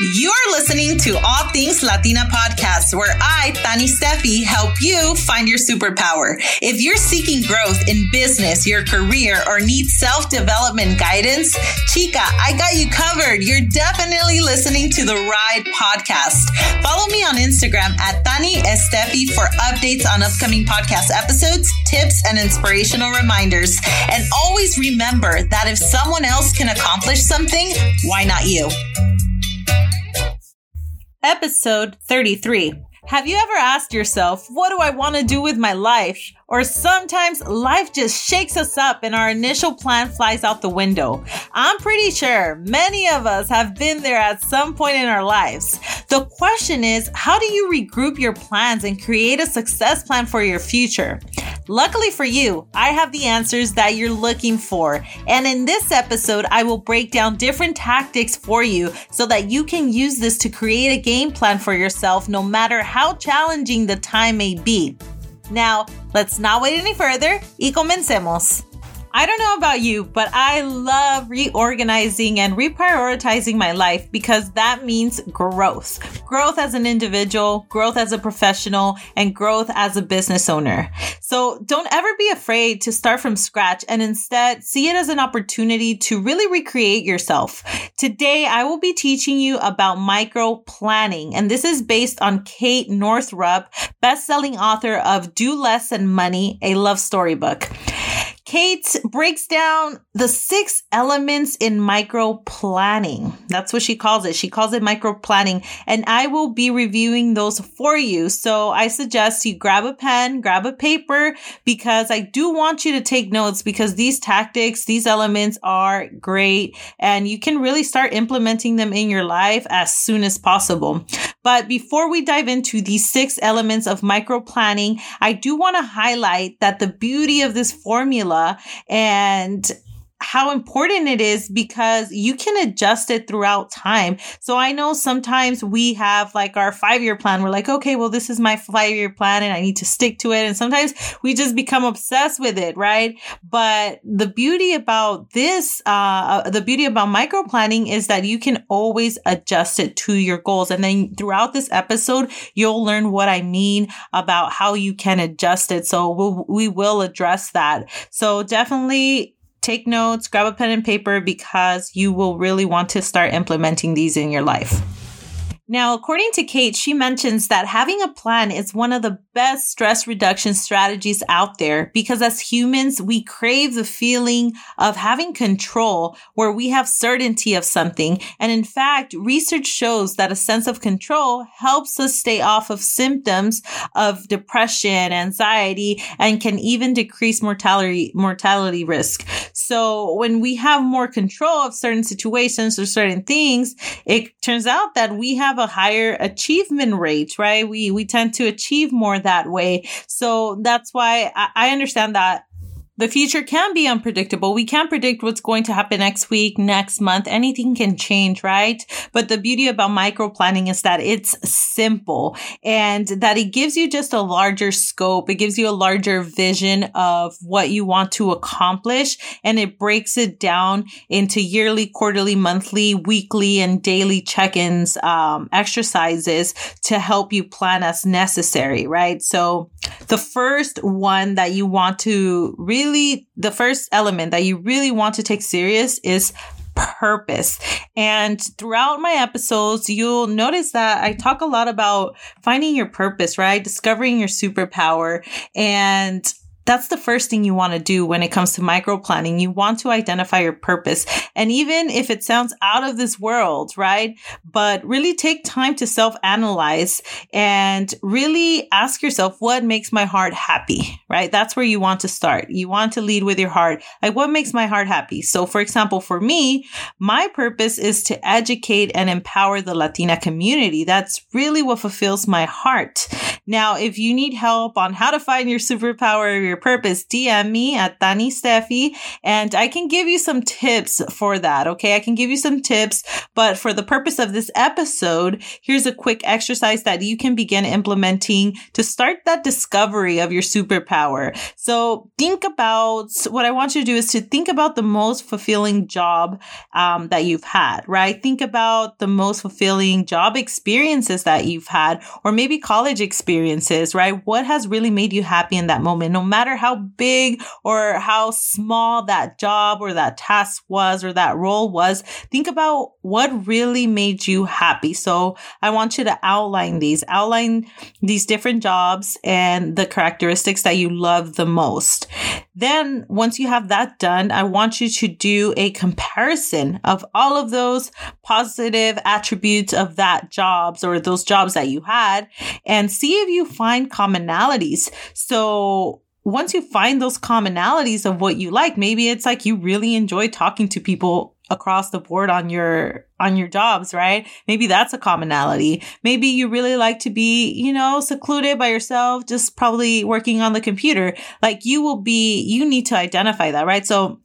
You're listening to All Things Latina podcast, where I, Tani Steffi, help you find your superpower. If you're seeking growth in business, your career, or need self development guidance, chica, I got you covered. You're definitely listening to the Ride podcast. Follow me on Instagram at Tani Estefi for updates on upcoming podcast episodes, tips, and inspirational reminders. And always remember that if someone else can accomplish something, why not you? Episode 33. Have you ever asked yourself, what do I want to do with my life? Or sometimes life just shakes us up and our initial plan flies out the window. I'm pretty sure many of us have been there at some point in our lives. The question is, how do you regroup your plans and create a success plan for your future? Luckily for you, I have the answers that you're looking for. And in this episode, I will break down different tactics for you so that you can use this to create a game plan for yourself no matter how challenging the time may be. Now, let's not wait any further y comencemos. I don't know about you, but I love reorganizing and reprioritizing my life because that means growth. Growth as an individual, growth as a professional, and growth as a business owner. So don't ever be afraid to start from scratch and instead see it as an opportunity to really recreate yourself. Today, I will be teaching you about micro planning, and this is based on Kate Northrup, best-selling author of Do Less and Money, a love story book. Kate breaks down the six elements in micro planning. That's what she calls it. She calls it micro planning, and I will be reviewing those for you. So I suggest you grab a pen, grab a paper, because I do want you to take notes because these tactics, these elements are great, and you can really start implementing them in your life as soon as possible. But before we dive into the six elements of micro planning, I do want to highlight that the beauty of this formula and how important it is because you can adjust it throughout time. So I know sometimes we have like our five year plan. We're like, okay, well, this is my five year plan and I need to stick to it. And sometimes we just become obsessed with it, right? But the beauty about this, uh, the beauty about micro planning is that you can always adjust it to your goals. And then throughout this episode, you'll learn what I mean about how you can adjust it. So we'll, we will address that. So definitely take notes, grab a pen and paper because you will really want to start implementing these in your life. Now, according to Kate, she mentions that having a plan is one of the best stress reduction strategies out there because as humans, we crave the feeling of having control where we have certainty of something. And in fact, research shows that a sense of control helps us stay off of symptoms of depression, anxiety, and can even decrease mortality, mortality risk. So when we have more control of certain situations or certain things, it turns out that we have have a higher achievement rate, right? We, we tend to achieve more that way. So that's why I, I understand that the future can be unpredictable. We can't predict what's going to happen next week, next month. Anything can change, right? But the beauty about micro planning is that it's simple and that it gives you just a larger scope. It gives you a larger vision of what you want to accomplish and it breaks it down into yearly, quarterly, monthly, weekly, and daily check-ins, um, exercises to help you plan as necessary, right? So the first one that you want to really the first element that you really want to take serious is purpose. And throughout my episodes, you'll notice that I talk a lot about finding your purpose, right? Discovering your superpower and that's the first thing you want to do when it comes to micro planning. You want to identify your purpose. And even if it sounds out of this world, right? But really take time to self analyze and really ask yourself, what makes my heart happy, right? That's where you want to start. You want to lead with your heart. Like, what makes my heart happy? So, for example, for me, my purpose is to educate and empower the Latina community. That's really what fulfills my heart. Now, if you need help on how to find your superpower or your purpose, DM me at Tani Steffi and I can give you some tips for that. Okay. I can give you some tips, but for the purpose of this episode, here's a quick exercise that you can begin implementing to start that discovery of your superpower. So think about what I want you to do is to think about the most fulfilling job um, that you've had, right? Think about the most fulfilling job experiences that you've had, or maybe college experiences, right? What has really made you happy in that moment, no matter how big or how small that job or that task was or that role was. Think about what really made you happy. So I want you to outline these, outline these different jobs and the characteristics that you love the most. Then once you have that done, I want you to do a comparison of all of those positive attributes of that jobs or those jobs that you had and see if you find commonalities. So once you find those commonalities of what you like, maybe it's like you really enjoy talking to people across the board on your on your jobs, right? Maybe that's a commonality. Maybe you really like to be, you know, secluded by yourself, just probably working on the computer. Like you will be you need to identify that, right? So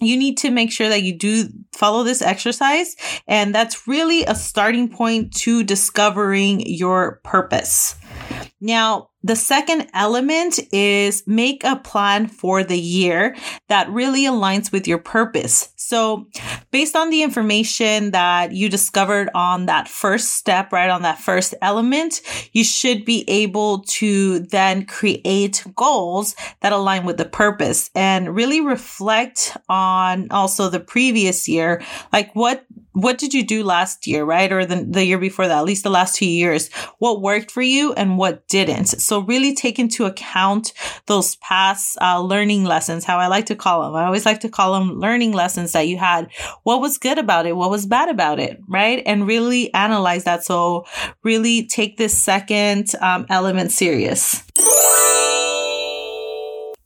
you need to make sure that you do follow this exercise. And that's really a starting point to discovering your purpose. Now, the second element is make a plan for the year that really aligns with your purpose. So, based on the information that you discovered on that first step, right, on that first element, you should be able to then create goals that align with the purpose and really reflect on also the previous year. Like, what what did you do last year, right? Or the, the year before that, at least the last two years? What worked for you and what didn't? So really take into account those past uh, learning lessons, how I like to call them. I always like to call them learning lessons that you had. What was good about it? What was bad about it? Right? And really analyze that. So really take this second um, element serious.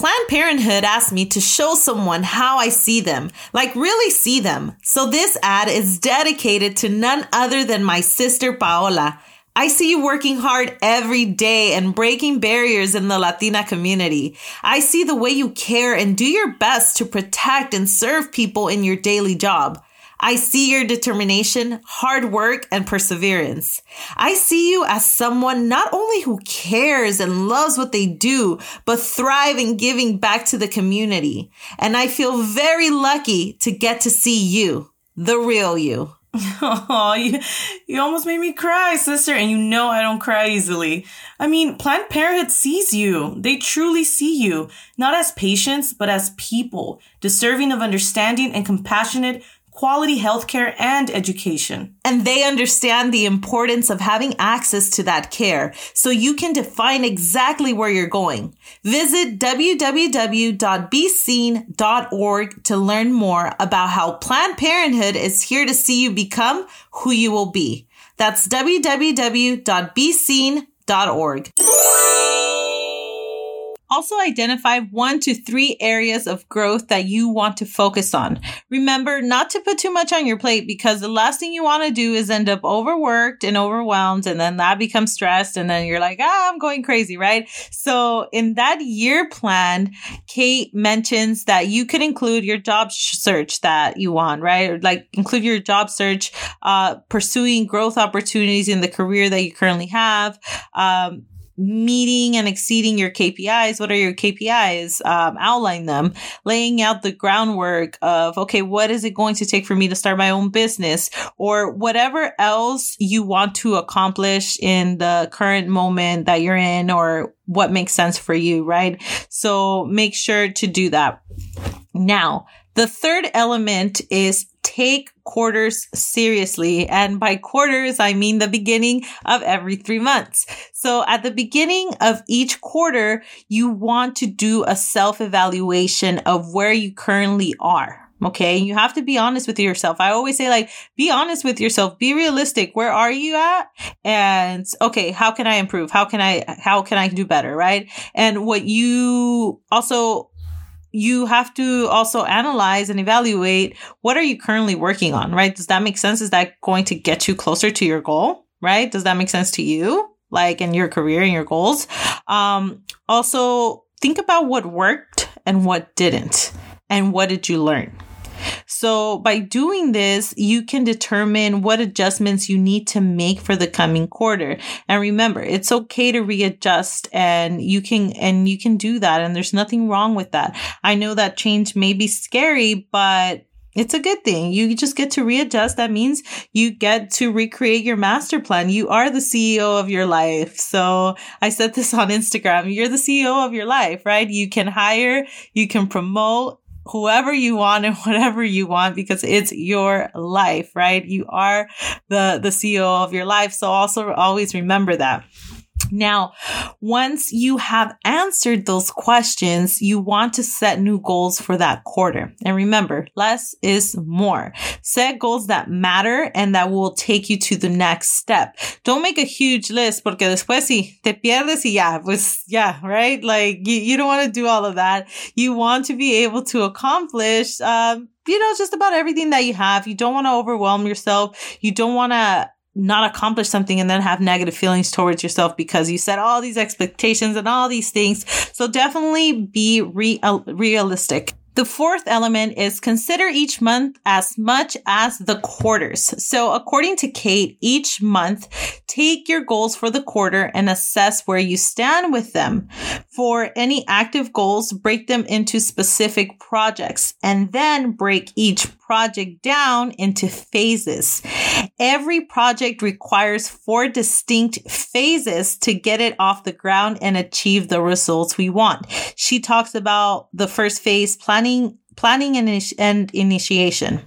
Planned Parenthood asked me to show someone how I see them, like really see them. So this ad is dedicated to none other than my sister Paola. I see you working hard every day and breaking barriers in the Latina community. I see the way you care and do your best to protect and serve people in your daily job. I see your determination, hard work, and perseverance. I see you as someone not only who cares and loves what they do, but thrive in giving back to the community. And I feel very lucky to get to see you, the real you. Oh, you, you almost made me cry, sister, and you know I don't cry easily. I mean, Planned Parenthood sees you. They truly see you, not as patients, but as people, deserving of understanding and compassionate quality healthcare and education. And they understand the importance of having access to that care so you can define exactly where you're going. Visit www.beseen.org to learn more about how Planned Parenthood is here to see you become who you will be. That's www.beseen.org. Also identify one to three areas of growth that you want to focus on. Remember not to put too much on your plate because the last thing you want to do is end up overworked and overwhelmed and then that becomes stressed and then you're like, ah, I'm going crazy, right? So in that year plan, Kate mentions that you could include your job search that you want, right? Like include your job search, uh, pursuing growth opportunities in the career that you currently have, um, meeting and exceeding your KPIs. What are your KPIs? Um, outline them, laying out the groundwork of, okay, what is it going to take for me to start my own business or whatever else you want to accomplish in the current moment that you're in or what makes sense for you, right? So make sure to do that. Now, the third element is take quarters seriously. And by quarters, I mean the beginning of every three months. So at the beginning of each quarter, you want to do a self evaluation of where you currently are. Okay. You have to be honest with yourself. I always say like, be honest with yourself. Be realistic. Where are you at? And okay, how can I improve? How can I, how can I do better? Right. And what you also you have to also analyze and evaluate what are you currently working on, right? Does that make sense? Is that going to get you closer to your goal, right? Does that make sense to you? like in your career and your goals. Um, also, think about what worked and what didn't, and what did you learn. So by doing this, you can determine what adjustments you need to make for the coming quarter. And remember, it's okay to readjust and you can, and you can do that. And there's nothing wrong with that. I know that change may be scary, but it's a good thing. You just get to readjust. That means you get to recreate your master plan. You are the CEO of your life. So I said this on Instagram. You're the CEO of your life, right? You can hire, you can promote, whoever you want and whatever you want because it's your life, right? You are the, the CEO of your life. So also always remember that. Now, once you have answered those questions, you want to set new goals for that quarter. And remember, less is more. Set goals that matter and that will take you to the next step. Don't make a huge list porque después si te pierdes y ya, pues yeah, right? Like you, you don't want to do all of that. You want to be able to accomplish, um, you know, just about everything that you have. You don't want to overwhelm yourself. You don't want to not accomplish something and then have negative feelings towards yourself because you set all these expectations and all these things. So definitely be real, realistic. The fourth element is consider each month as much as the quarters. So according to Kate, each month, take your goals for the quarter and assess where you stand with them. For any active goals, break them into specific projects and then break each project down into phases. Every project requires four distinct phases to get it off the ground and achieve the results we want. She talks about the first phase, planning, planning and, and initiation.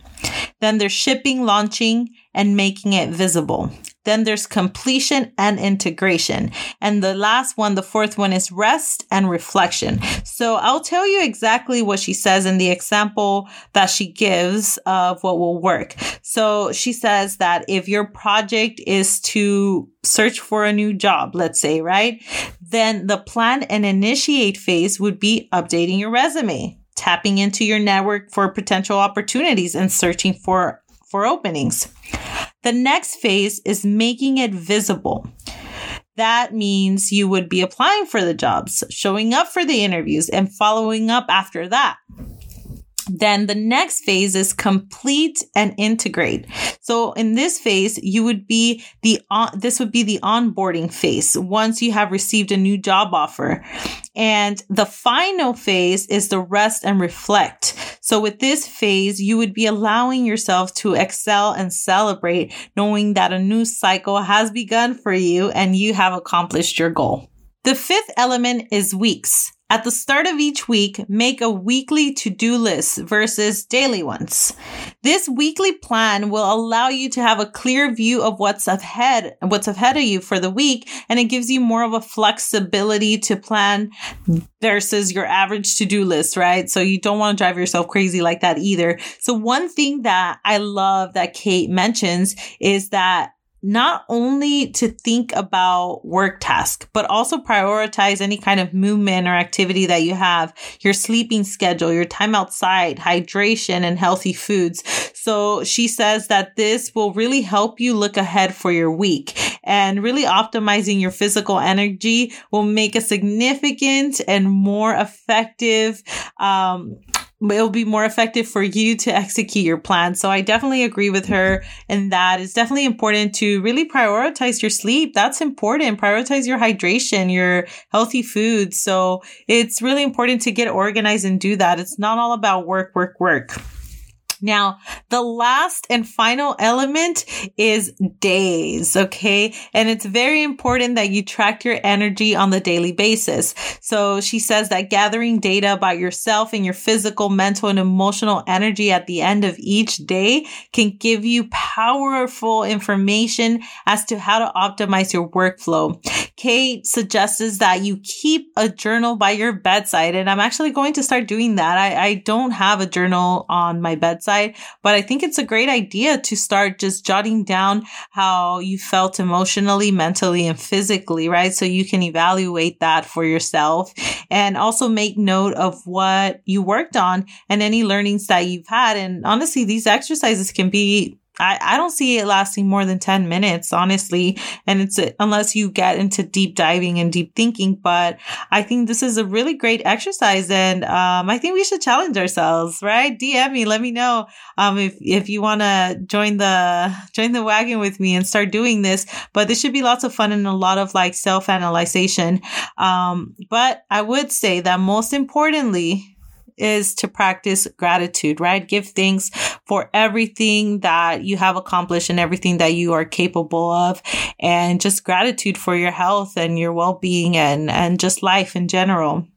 Then there's shipping, launching, and making it visible. Then there's completion and integration. And the last one, the fourth one is rest and reflection. So I'll tell you exactly what she says in the example that she gives of what will work. So she says that if your project is to search for a new job, let's say, right? Then the plan and initiate phase would be updating your resume, tapping into your network for potential opportunities and searching for for openings. The next phase is making it visible. That means you would be applying for the jobs, showing up for the interviews, and following up after that. Then the next phase is complete and integrate. So in this phase, you would be the on, this would be the onboarding phase once you have received a new job offer. And the final phase is the rest and reflect. So with this phase, you would be allowing yourself to excel and celebrate knowing that a new cycle has begun for you and you have accomplished your goal. The fifth element is weeks. At the start of each week, make a weekly to-do list versus daily ones. This weekly plan will allow you to have a clear view of what's ahead, what's ahead of you for the week, and it gives you more of a flexibility to plan versus your average to-do list, right? So you don't want to drive yourself crazy like that either. So one thing that I love that Kate mentions is that not only to think about work tasks, but also prioritize any kind of movement or activity that you have, your sleeping schedule, your time outside, hydration and healthy foods. So she says that this will really help you look ahead for your week and really optimizing your physical energy will make a significant and more effective, um, it'll be more effective for you to execute your plan. So I definitely agree with her in that it's definitely important to really prioritize your sleep. That's important. Prioritize your hydration, your healthy food. So it's really important to get organized and do that. It's not all about work, work, work. Now, the last and final element is days. Okay. And it's very important that you track your energy on the daily basis. So she says that gathering data about yourself and your physical, mental, and emotional energy at the end of each day can give you powerful information as to how to optimize your workflow. Kate suggests that you keep a journal by your bedside. And I'm actually going to start doing that. I, I don't have a journal on my bedside side. But I think it's a great idea to start just jotting down how you felt emotionally, mentally, and physically, right? So you can evaluate that for yourself and also make note of what you worked on and any learnings that you've had. And honestly, these exercises can be I, I don't see it lasting more than 10 minutes, honestly. And it's unless you get into deep diving and deep thinking. But I think this is a really great exercise. And um, I think we should challenge ourselves, right? DM me, let me know um, if, if you want to join the, join the wagon with me and start doing this. But this should be lots of fun and a lot of like self analyzation. Um, but I would say that most importantly, is to practice gratitude, right? Give thanks for everything that you have accomplished and everything that you are capable of and just gratitude for your health and your well-being and and just life in general.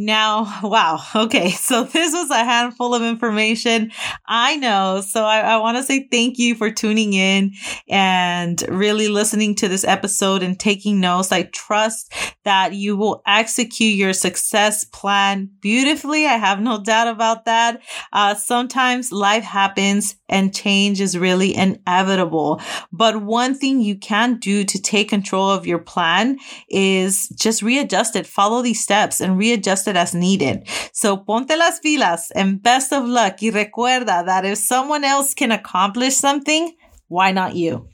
Now, wow. Okay. So this was a handful of information. I know. So I, I want to say thank you for tuning in and really listening to this episode and taking notes. I trust that you will execute your success plan beautifully. I have no doubt about that. Uh, sometimes life happens and change is really inevitable. But one thing you can do to take control of your plan is just readjust it, follow these steps and readjust it as needed. So ponte las pilas and best of luck. Y recuerda that if someone else can accomplish something, why not you?